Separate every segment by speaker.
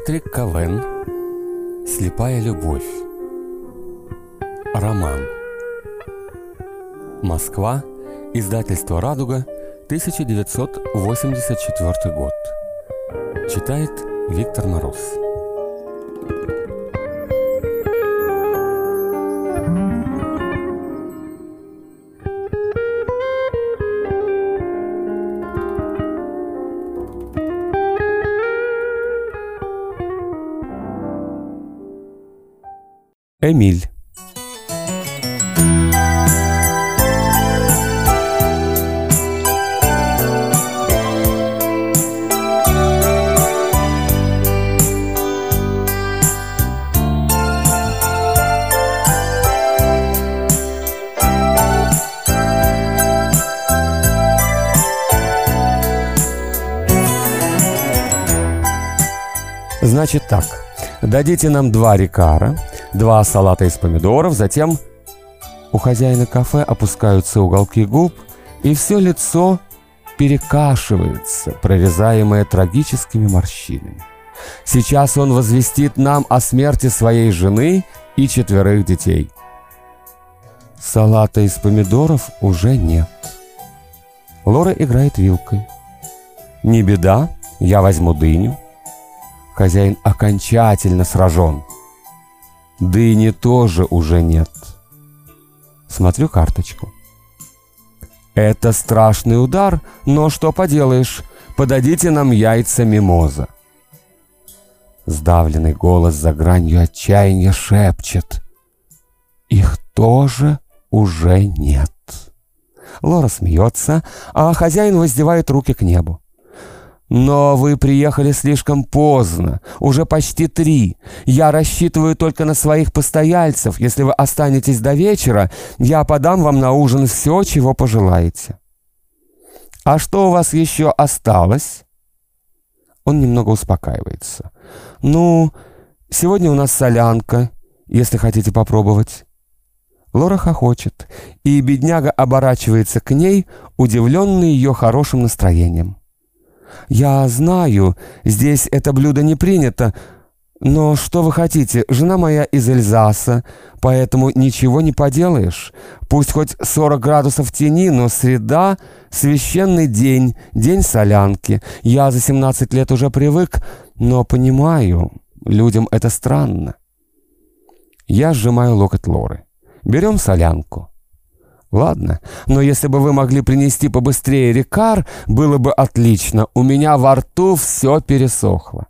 Speaker 1: Патрик Кавен «Слепая любовь» Роман. Москва. Издательство «Радуга» 1984 год. Читает Виктор Мороз Эмиль. Значит так, дадите нам два рикара, два салата из помидоров, затем у хозяина кафе опускаются уголки губ, и все лицо перекашивается, прорезаемое трагическими морщинами. Сейчас он возвестит нам о смерти своей жены и четверых детей. Салата из помидоров уже нет. Лора играет вилкой. Не беда, я возьму дыню. Хозяин окончательно сражен. Дыни тоже уже нет. Смотрю карточку. Это страшный удар, но что поделаешь, подадите нам яйца мимоза. Сдавленный голос за гранью отчаяния шепчет. Их тоже уже нет. Лора смеется, а хозяин воздевает руки к небу. Но вы приехали слишком поздно, уже почти три. Я рассчитываю только на своих постояльцев. Если вы останетесь до вечера, я подам вам на ужин все, чего пожелаете. А что у вас еще осталось? Он немного успокаивается. Ну, сегодня у нас солянка, если хотите попробовать. Лора хохочет, и бедняга оборачивается к ней, удивленный ее хорошим настроением. «Я знаю, здесь это блюдо не принято, но что вы хотите, жена моя из Эльзаса, поэтому ничего не поделаешь. Пусть хоть 40 градусов тени, но среда — священный день, день солянки. Я за 17 лет уже привык, но понимаю, людям это странно». Я сжимаю локоть Лоры. «Берем солянку». Ладно, но если бы вы могли принести побыстрее рекар, было бы отлично. У меня во рту все пересохло.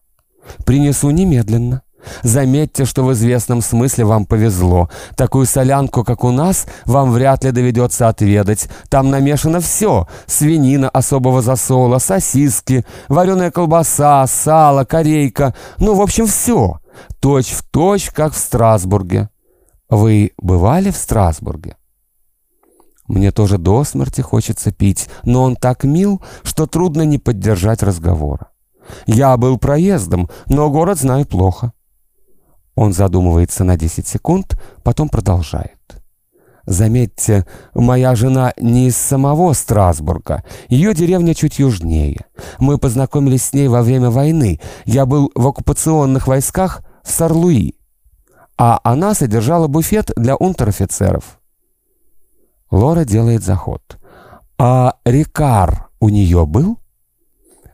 Speaker 1: Принесу немедленно. Заметьте, что в известном смысле вам повезло. Такую солянку, как у нас, вам вряд ли доведется отведать. Там намешано все. Свинина особого засола, сосиски, вареная колбаса, сало, корейка. Ну, в общем, все. Точь в точь, как в Страсбурге. Вы бывали в Страсбурге? Мне тоже до смерти хочется пить, но он так мил, что трудно не поддержать разговора. Я был проездом, но город знаю плохо. Он задумывается на 10 секунд, потом продолжает. Заметьте, моя жена не из самого Страсбурга. Ее деревня чуть южнее. Мы познакомились с ней во время войны. Я был в оккупационных войсках в Сарлуи. А она содержала буфет для унтер-офицеров. Лора делает заход. «А Рикар у нее был?»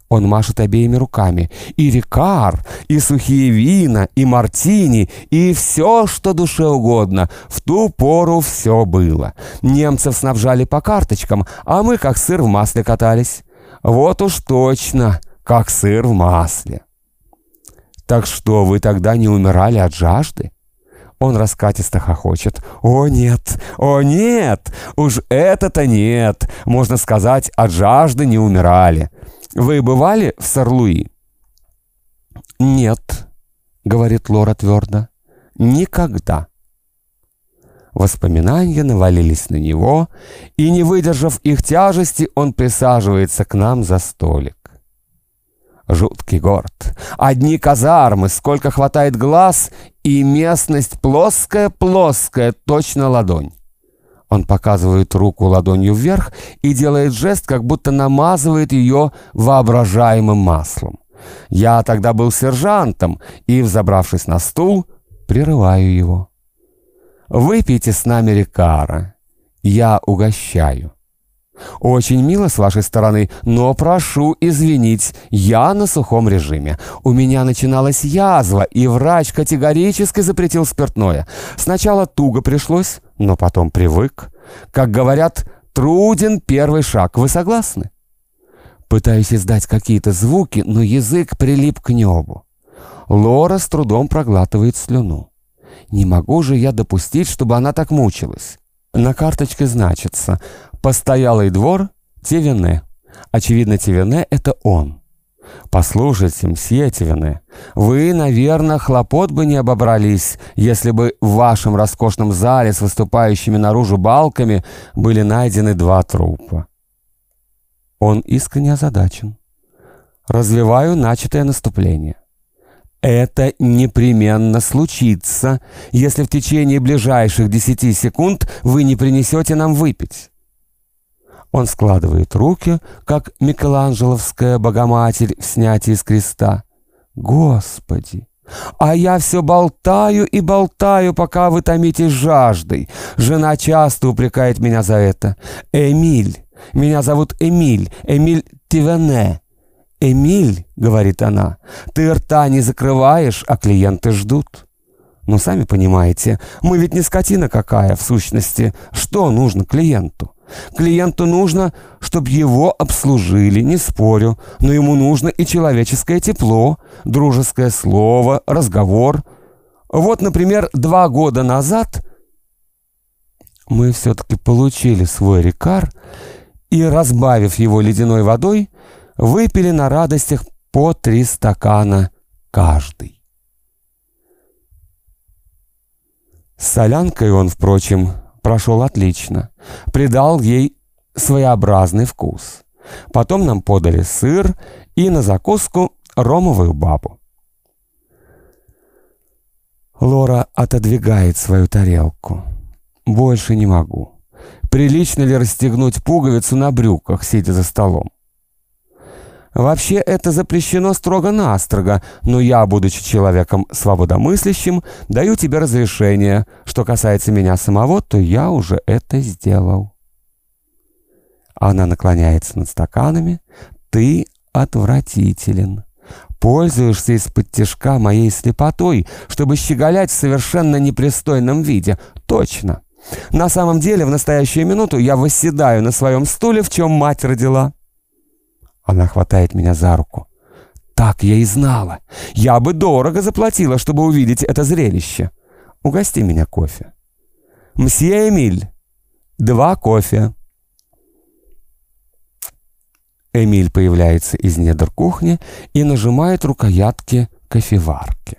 Speaker 1: Он машет обеими руками. И Рикар, и сухие вина, и мартини, и все, что душе угодно. В ту пору все было. Немцев снабжали по карточкам, а мы как сыр в масле катались. Вот уж точно, как сыр в масле. Так что, вы тогда не умирали от жажды? Он раскатисто хохочет. «О, нет! О, нет! Уж это-то нет! Можно сказать, от жажды не умирали. Вы бывали в Сарлуи?» «Нет», — говорит Лора твердо. «Никогда». Воспоминания навалились на него, и, не выдержав их тяжести, он присаживается к нам за столик. Жуткий город. Одни казармы, сколько хватает глаз, и местность плоская-плоская, точно ладонь. Он показывает руку ладонью вверх и делает жест, как будто намазывает ее воображаемым маслом. Я тогда был сержантом и, взобравшись на стул, прерываю его. «Выпейте с нами рекара. Я угощаю». «Очень мило с вашей стороны, но прошу извинить, я на сухом режиме. У меня начиналась язва, и врач категорически запретил спиртное. Сначала туго пришлось, но потом привык. Как говорят, труден первый шаг. Вы согласны?» Пытаюсь издать какие-то звуки, но язык прилип к небу. Лора с трудом проглатывает слюну. Не могу же я допустить, чтобы она так мучилась. На карточке значится «Постоялый двор Тевене». Очевидно, Тевене — это он. Послушайте, мсье Тевене, вы, наверное, хлопот бы не обобрались, если бы в вашем роскошном зале с выступающими наружу балками были найдены два трупа. Он искренне озадачен. Развиваю начатое наступление. Это непременно случится, если в течение ближайших десяти секунд вы не принесете нам выпить. Он складывает руки, как Микеланджеловская Богоматерь в снятии с креста. Господи! А я все болтаю и болтаю, пока вы томитесь жаждой. Жена часто упрекает меня за это. Эмиль, меня зовут Эмиль, Эмиль Тивене. «Эмиль», — говорит она, — «ты рта не закрываешь, а клиенты ждут». Ну, сами понимаете, мы ведь не скотина какая, в сущности. Что нужно клиенту? Клиенту нужно, чтобы его обслужили, не спорю, но ему нужно и человеческое тепло, дружеское слово, разговор. Вот, например, два года назад мы все-таки получили свой рекар и, разбавив его ледяной водой, выпили на радостях по три стакана каждый. С солянкой он, впрочем, прошел отлично, придал ей своеобразный вкус. Потом нам подали сыр и на закуску ромовую бабу. Лора отодвигает свою тарелку. Больше не могу. Прилично ли расстегнуть пуговицу на брюках, сидя за столом? Вообще это запрещено строго-настрого, но я, будучи человеком свободомыслящим, даю тебе разрешение. Что касается меня самого, то я уже это сделал. Она наклоняется над стаканами. Ты отвратителен. Пользуешься из-под тяжка моей слепотой, чтобы щеголять в совершенно непристойном виде. Точно. На самом деле, в настоящую минуту я восседаю на своем стуле, в чем мать родила. Она хватает меня за руку. Так я и знала. Я бы дорого заплатила, чтобы увидеть это зрелище. Угости меня кофе. Мсье Эмиль, два кофе. Эмиль появляется из недр кухни и нажимает рукоятки кофеварки.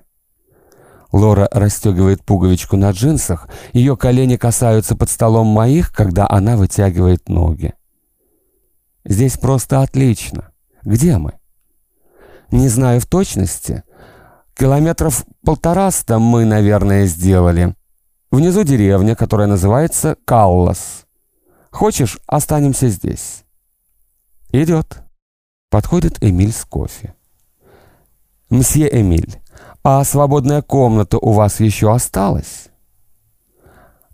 Speaker 1: Лора расстегивает пуговичку на джинсах, ее колени касаются под столом моих, когда она вытягивает ноги. Здесь просто отлично. Где мы? Не знаю в точности. Километров полтораста мы, наверное, сделали. Внизу деревня, которая называется Каллас. Хочешь, останемся здесь? Идет. Подходит Эмиль с кофе. Мсье Эмиль, а свободная комната у вас еще осталась?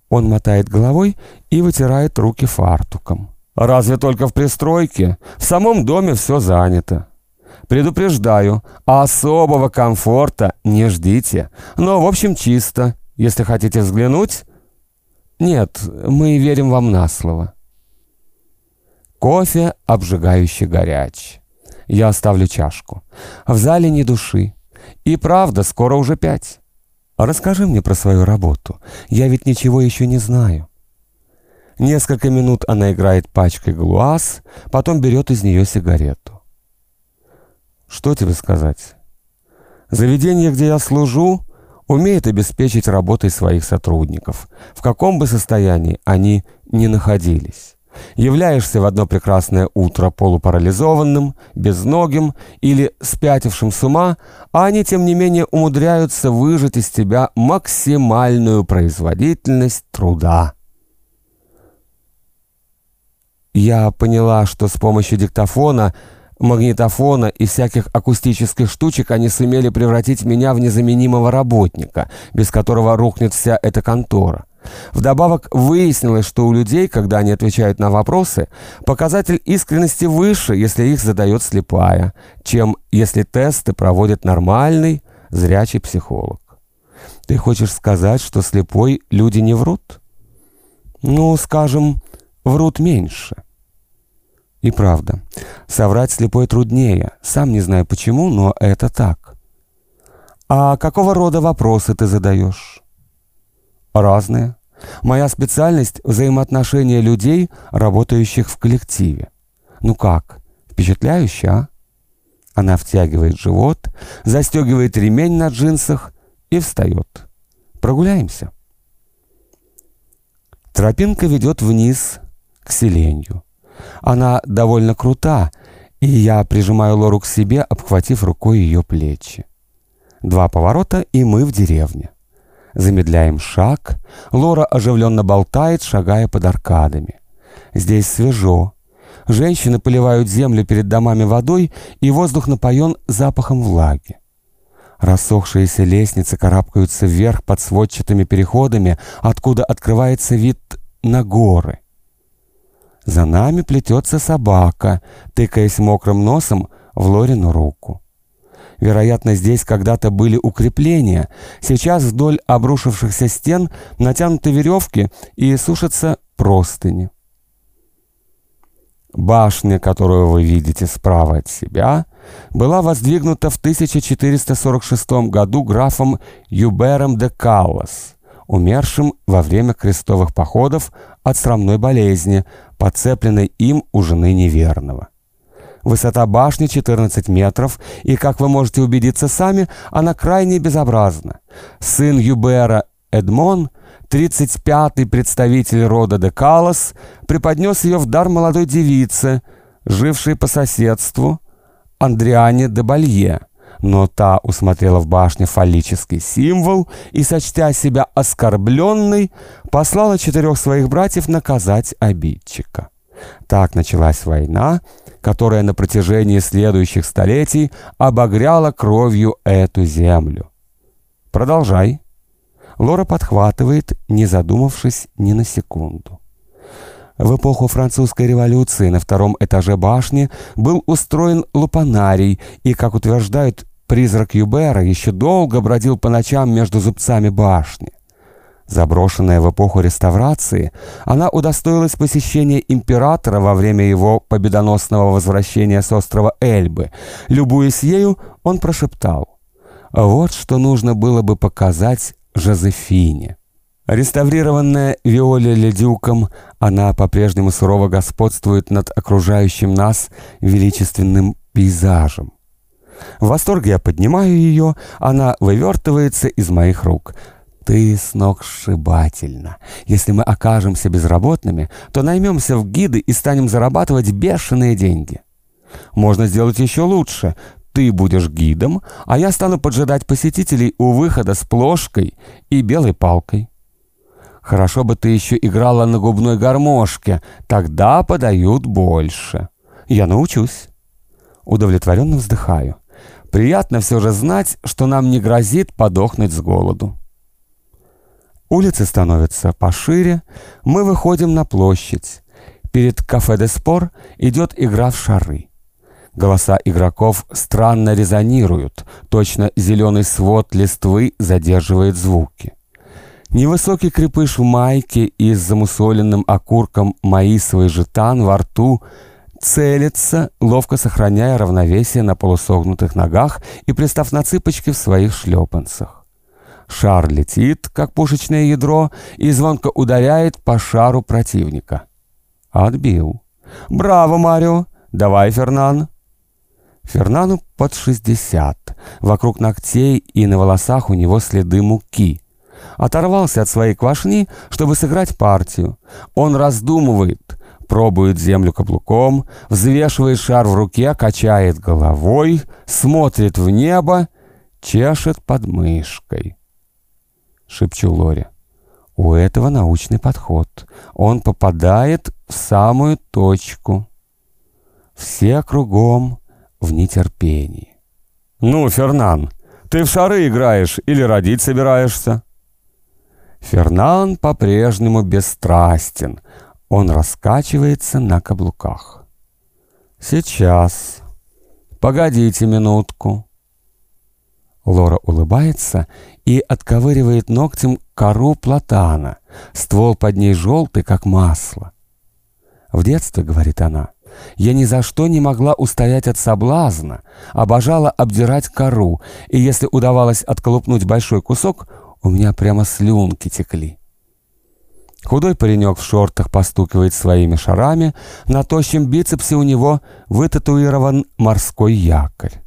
Speaker 1: Он мотает головой и вытирает руки фартуком. Разве только в пристройке? В самом доме все занято. Предупреждаю, особого комфорта не ждите. Но, в общем, чисто. Если хотите взглянуть... Нет, мы верим вам на слово. Кофе обжигающе горяч. Я оставлю чашку. В зале ни души. И правда, скоро уже пять. Расскажи мне про свою работу. Я ведь ничего еще не знаю. Несколько минут она играет пачкой глуаз, потом берет из нее сигарету. Что тебе сказать? Заведение, где я служу, умеет обеспечить работой своих сотрудников, в каком бы состоянии они ни находились. Являешься в одно прекрасное утро полупарализованным, безногим или спятившим с ума, а они, тем не менее, умудряются выжать из тебя максимальную производительность труда. Я поняла, что с помощью диктофона магнитофона и всяких акустических штучек они сумели превратить меня в незаменимого работника, без которого рухнет вся эта контора. Вдобавок выяснилось, что у людей, когда они отвечают на вопросы, показатель искренности выше, если их задает слепая, чем если тесты проводит нормальный, зрячий психолог. Ты хочешь сказать, что слепой люди не врут? Ну, скажем, врут меньше. И правда, соврать слепой труднее. Сам не знаю почему, но это так. А какого рода вопросы ты задаешь? Разные. Моя специальность — взаимоотношения людей, работающих в коллективе. Ну как, впечатляюще, а? Она втягивает живот, застегивает ремень на джинсах и встает. Прогуляемся. Тропинка ведет вниз к селенью. Она довольно крута, и я прижимаю Лору к себе, обхватив рукой ее плечи. Два поворота, и мы в деревне. Замедляем шаг. Лора оживленно болтает, шагая под аркадами. Здесь свежо. Женщины поливают землю перед домами водой, и воздух напоен запахом влаги. Рассохшиеся лестницы карабкаются вверх под сводчатыми переходами, откуда открывается вид на горы. За нами плетется собака, тыкаясь мокрым носом в Лорину руку. Вероятно, здесь когда-то были укрепления. Сейчас вдоль обрушившихся стен натянуты веревки и сушатся простыни. Башня, которую вы видите справа от себя, была воздвигнута в 1446 году графом Юбером де Каллас, умершим во время крестовых походов от срамной болезни, подцепленной им у жены неверного. Высота башни 14 метров, и, как вы можете убедиться сами, она крайне безобразна. Сын Юбера Эдмон, 35-й представитель рода де Калос, преподнес ее в дар молодой девице, жившей по соседству, Андриане де Балье. Но та усмотрела в башне фаллический символ и, сочтя себя оскорбленной, послала четырех своих братьев наказать обидчика. Так началась война, которая на протяжении следующих столетий обогряла кровью эту землю. Продолжай. Лора подхватывает, не задумавшись ни на секунду. В эпоху французской революции на втором этаже башни был устроен лупанарий, и, как утверждают, призрак Юбера еще долго бродил по ночам между зубцами башни. Заброшенная в эпоху реставрации, она удостоилась посещения императора во время его победоносного возвращения с острова Эльбы. Любуясь ею, он прошептал «Вот что нужно было бы показать Жозефине». Реставрированная Виоле Ледюком, она по-прежнему сурово господствует над окружающим нас величественным пейзажем. В восторге я поднимаю ее, она вывертывается из моих рук — ты сногсшибательно. Если мы окажемся безработными, то наймемся в гиды и станем зарабатывать бешеные деньги. Можно сделать еще лучше. Ты будешь гидом, а я стану поджидать посетителей у выхода с плошкой и белой палкой. Хорошо бы ты еще играла на губной гармошке, тогда подают больше. Я научусь. Удовлетворенно вздыхаю. Приятно все же знать, что нам не грозит подохнуть с голоду. Улицы становятся пошире, мы выходим на площадь. Перед кафе «Де Спор» идет игра в шары. Голоса игроков странно резонируют, точно зеленый свод листвы задерживает звуки. Невысокий крепыш в майке и с замусоленным окурком маисовый жетан во рту целится, ловко сохраняя равновесие на полусогнутых ногах и пристав на цыпочки в своих шлепанцах. Шар летит, как пушечное ядро, и звонко ударяет по шару противника. Отбил. «Браво, Марио! Давай, Фернан!» Фернану под 60. Вокруг ногтей и на волосах у него следы муки. Оторвался от своей квашни, чтобы сыграть партию. Он раздумывает, пробует землю каблуком, взвешивает шар в руке, качает головой, смотрит в небо, чешет подмышкой шепчу Лоре. У этого научный подход. Он попадает в самую точку. Все кругом в нетерпении. «Ну, Фернан, ты в шары играешь или родить собираешься?» Фернан по-прежнему бесстрастен. Он раскачивается на каблуках. «Сейчас. Погодите минутку». Лора улыбается и отковыривает ногтем кору платана. Ствол под ней желтый, как масло. В детстве, говорит она, я ни за что не могла устоять от соблазна, обожала обдирать кору, и если удавалось отколупнуть большой кусок, у меня прямо слюнки текли. Худой паренек в шортах постукивает своими шарами, на тощем бицепсе у него вытатуирован морской якорь.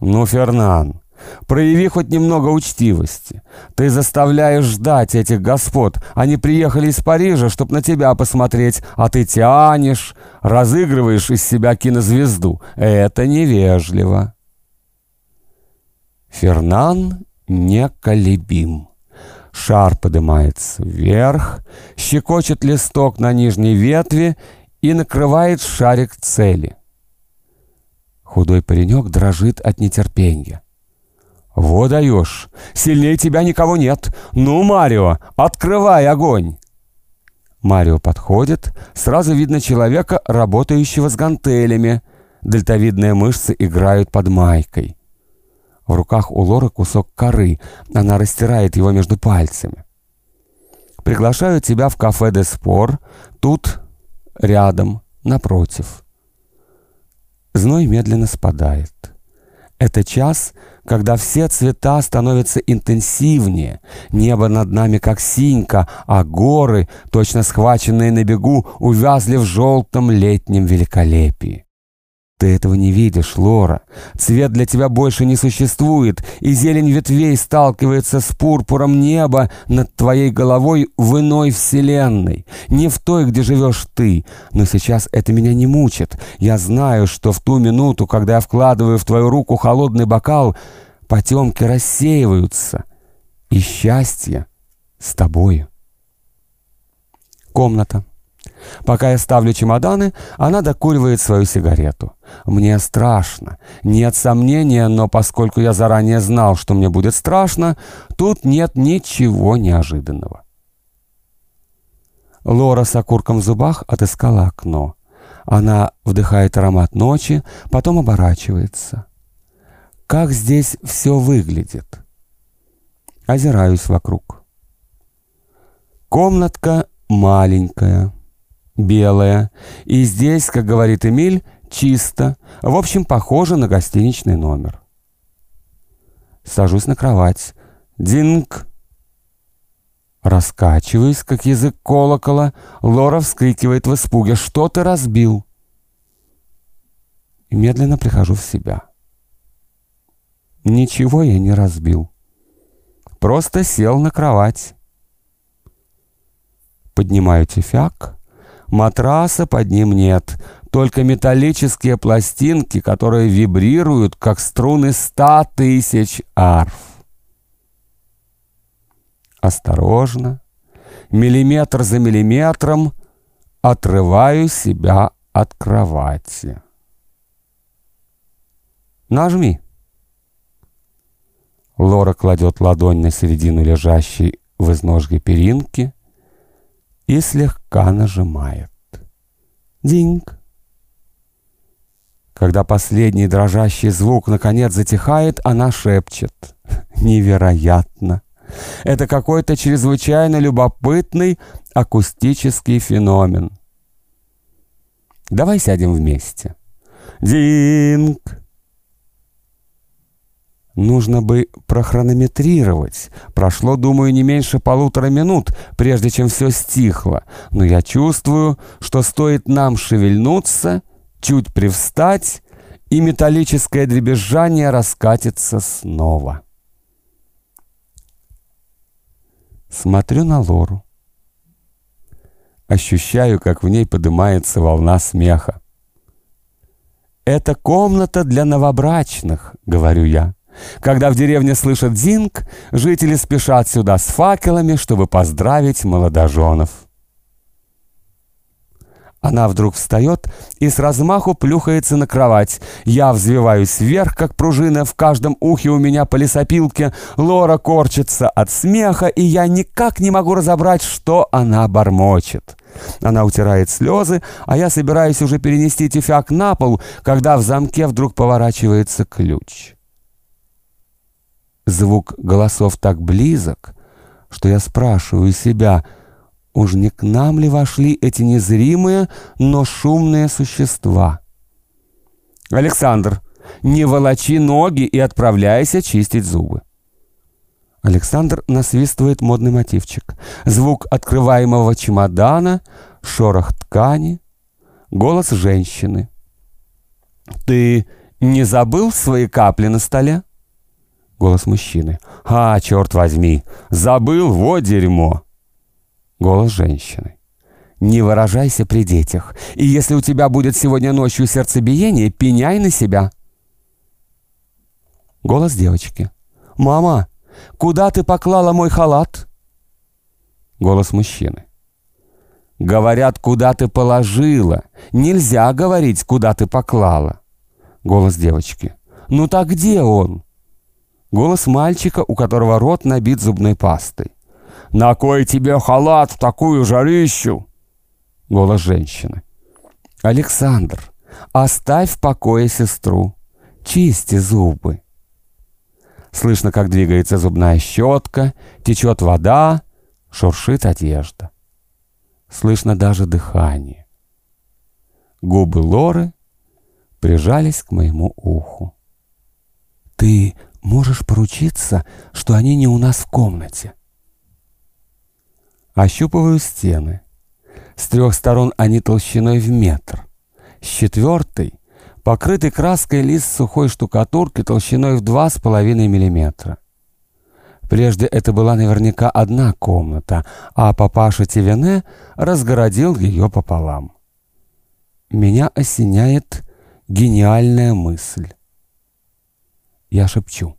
Speaker 1: «Ну, Фернан, прояви хоть немного учтивости. Ты заставляешь ждать этих господ. Они приехали из Парижа, чтобы на тебя посмотреть, а ты тянешь, разыгрываешь из себя кинозвезду. Это невежливо». Фернан неколебим. Шар поднимается вверх, щекочет листок на нижней ветви и накрывает шарик цели. Худой паренек дрожит от нетерпения. «Во даешь! Сильнее тебя никого нет! Ну, Марио, открывай огонь!» Марио подходит, сразу видно человека, работающего с гантелями. Дельтовидные мышцы играют под майкой. В руках у Лоры кусок коры, она растирает его между пальцами. «Приглашаю тебя в кафе «Де Спор», тут, рядом, напротив». Зной медленно спадает. Это час, когда все цвета становятся интенсивнее, небо над нами как синька, а горы, точно схваченные на бегу, увязли в желтом летнем великолепии. Ты этого не видишь, Лора. Цвет для тебя больше не существует, и зелень ветвей сталкивается с пурпуром неба над твоей головой в иной вселенной. Не в той, где живешь ты. Но сейчас это меня не мучит. Я знаю, что в ту минуту, когда я вкладываю в твою руку холодный бокал, потемки рассеиваются, и счастье с тобою. Комната. Пока я ставлю чемоданы, она докуривает свою сигарету. Мне страшно. Нет сомнения, но поскольку я заранее знал, что мне будет страшно, тут нет ничего неожиданного. Лора с окурком в зубах отыскала окно. Она вдыхает аромат ночи, потом оборачивается. Как здесь все выглядит? Озираюсь вокруг. Комнатка маленькая белая. И здесь, как говорит Эмиль, чисто. В общем, похоже на гостиничный номер. Сажусь на кровать. Динг! Раскачиваюсь, как язык колокола. Лора вскрикивает в испуге. «Что ты разбил?» И медленно прихожу в себя. Ничего я не разбил. Просто сел на кровать. Поднимаю тюфяк Матраса под ним нет, только металлические пластинки, которые вибрируют, как струны ста тысяч арф. Осторожно, миллиметр за миллиметром отрываю себя от кровати. Нажми. Лора кладет ладонь на середину лежащей в изножье перинки и слегка нажимает. Динг. Когда последний дрожащий звук наконец затихает, она шепчет. Невероятно! Это какой-то чрезвычайно любопытный акустический феномен. Давай сядем вместе. Динг! Нужно бы прохронометрировать. Прошло, думаю, не меньше полутора минут, прежде чем все стихло. Но я чувствую, что стоит нам шевельнуться, чуть привстать, и металлическое дребезжание раскатится снова. Смотрю на Лору. Ощущаю, как в ней поднимается волна смеха. «Это комната для новобрачных», — говорю я. Когда в деревне слышат зинг, жители спешат сюда с факелами, чтобы поздравить молодоженов. Она вдруг встает и с размаху плюхается на кровать. Я взвиваюсь вверх, как пружина, в каждом ухе у меня по лесопилке. Лора корчится от смеха, и я никак не могу разобрать, что она бормочет. Она утирает слезы, а я собираюсь уже перенести тюфяк на пол, когда в замке вдруг поворачивается ключ. Звук голосов так близок, что я спрашиваю себя — Уж не к нам ли вошли эти незримые, но шумные существа? «Александр, не волочи ноги и отправляйся чистить зубы». Александр насвистывает модный мотивчик. Звук открываемого чемодана, шорох ткани, голос женщины. «Ты не забыл свои капли на столе?» Голос мужчины. «А, черт возьми, забыл, вот дерьмо!» Голос женщины. «Не выражайся при детях, и если у тебя будет сегодня ночью сердцебиение, пеняй на себя». Голос девочки. «Мама, куда ты поклала мой халат?» Голос мужчины. «Говорят, куда ты положила. Нельзя говорить, куда ты поклала». Голос девочки. «Ну так где он?» Голос мальчика, у которого рот набит зубной пастой. «На кой тебе халат в такую жарищу?» Голос женщины. «Александр, оставь в покое сестру. Чисти зубы». Слышно, как двигается зубная щетка, течет вода, шуршит одежда. Слышно даже дыхание. Губы Лоры прижались к моему уху. «Ты можешь поручиться, что они не у нас в комнате?» Ощупываю стены. С трех сторон они толщиной в метр. С четвертой — покрытый краской лист сухой штукатурки толщиной в два с половиной миллиметра. Прежде это была наверняка одна комната, а папаша Тивене разгородил ее пополам. Меня осеняет гениальная мысль. Я шепчу.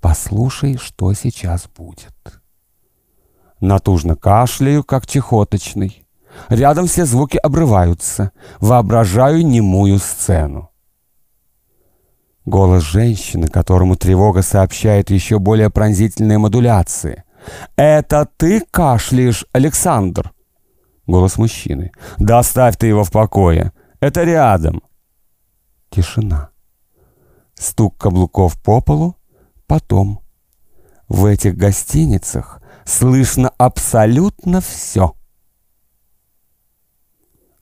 Speaker 1: «Послушай, что сейчас будет». Натужно кашляю, как чехоточный. Рядом все звуки обрываются. Воображаю немую сцену. Голос женщины, которому тревога сообщает еще более пронзительные модуляции. «Это ты кашляешь, Александр?» Голос мужчины. «Да оставь ты его в покое. Это рядом». Тишина. Стук каблуков по полу. Потом. В этих гостиницах слышно абсолютно все.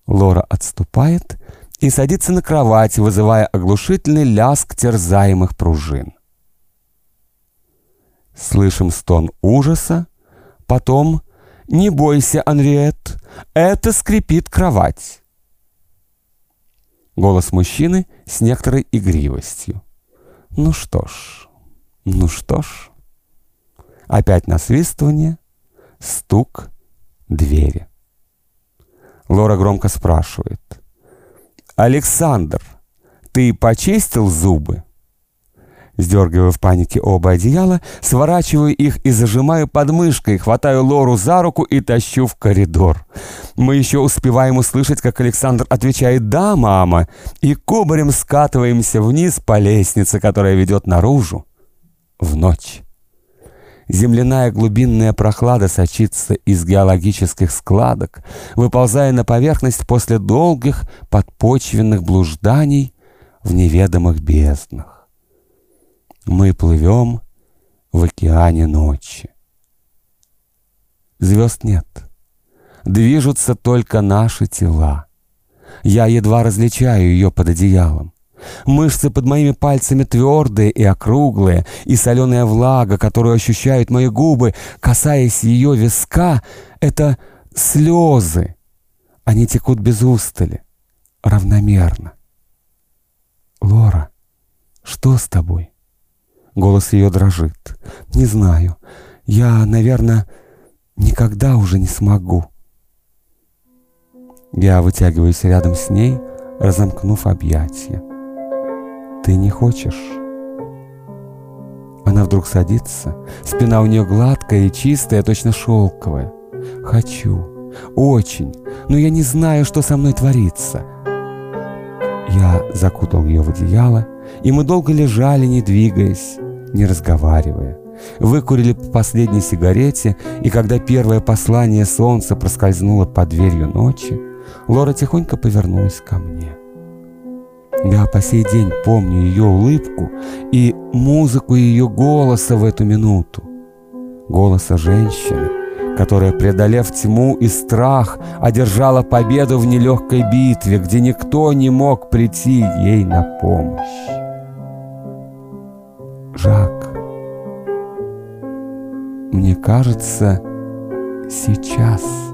Speaker 1: Лора отступает и садится на кровать, вызывая оглушительный ляск терзаемых пружин. Слышим стон ужаса, потом «Не бойся, Анриет, это скрипит кровать». Голос мужчины с некоторой игривостью. «Ну что ж, ну что ж». Опять насвистывание, стук двери. Лора громко спрашивает. «Александр, ты почистил зубы?» Сдергиваю в панике оба одеяла, сворачиваю их и зажимаю подмышкой, хватаю Лору за руку и тащу в коридор. Мы еще успеваем услышать, как Александр отвечает «Да, мама», и кубарем скатываемся вниз по лестнице, которая ведет наружу в ночь. Земляная глубинная прохлада сочится из геологических складок, выползая на поверхность после долгих подпочвенных блужданий в неведомых безднах. Мы плывем в океане ночи. Звезд нет. Движутся только наши тела. Я едва различаю ее под одеялом. Мышцы под моими пальцами твердые и округлые, и соленая влага, которую ощущают мои губы, касаясь ее виска, — это слезы. Они текут без устали, равномерно. «Лора, что с тобой?» Голос ее дрожит. «Не знаю. Я, наверное, никогда уже не смогу». Я вытягиваюсь рядом с ней, разомкнув объятия. Ты не хочешь? Она вдруг садится. Спина у нее гладкая и чистая, точно шелковая. Хочу. Очень. Но я не знаю, что со мной творится. Я закутал ее в одеяло, и мы долго лежали, не двигаясь, не разговаривая. Выкурили по последней сигарете, и когда первое послание солнца проскользнуло под дверью ночи, Лора тихонько повернулась ко мне. Я по сей день помню ее улыбку и музыку ее голоса в эту минуту. Голоса женщины, которая, преодолев тьму и страх, одержала победу в нелегкой битве, где никто не мог прийти ей на помощь. Жак, мне кажется, сейчас –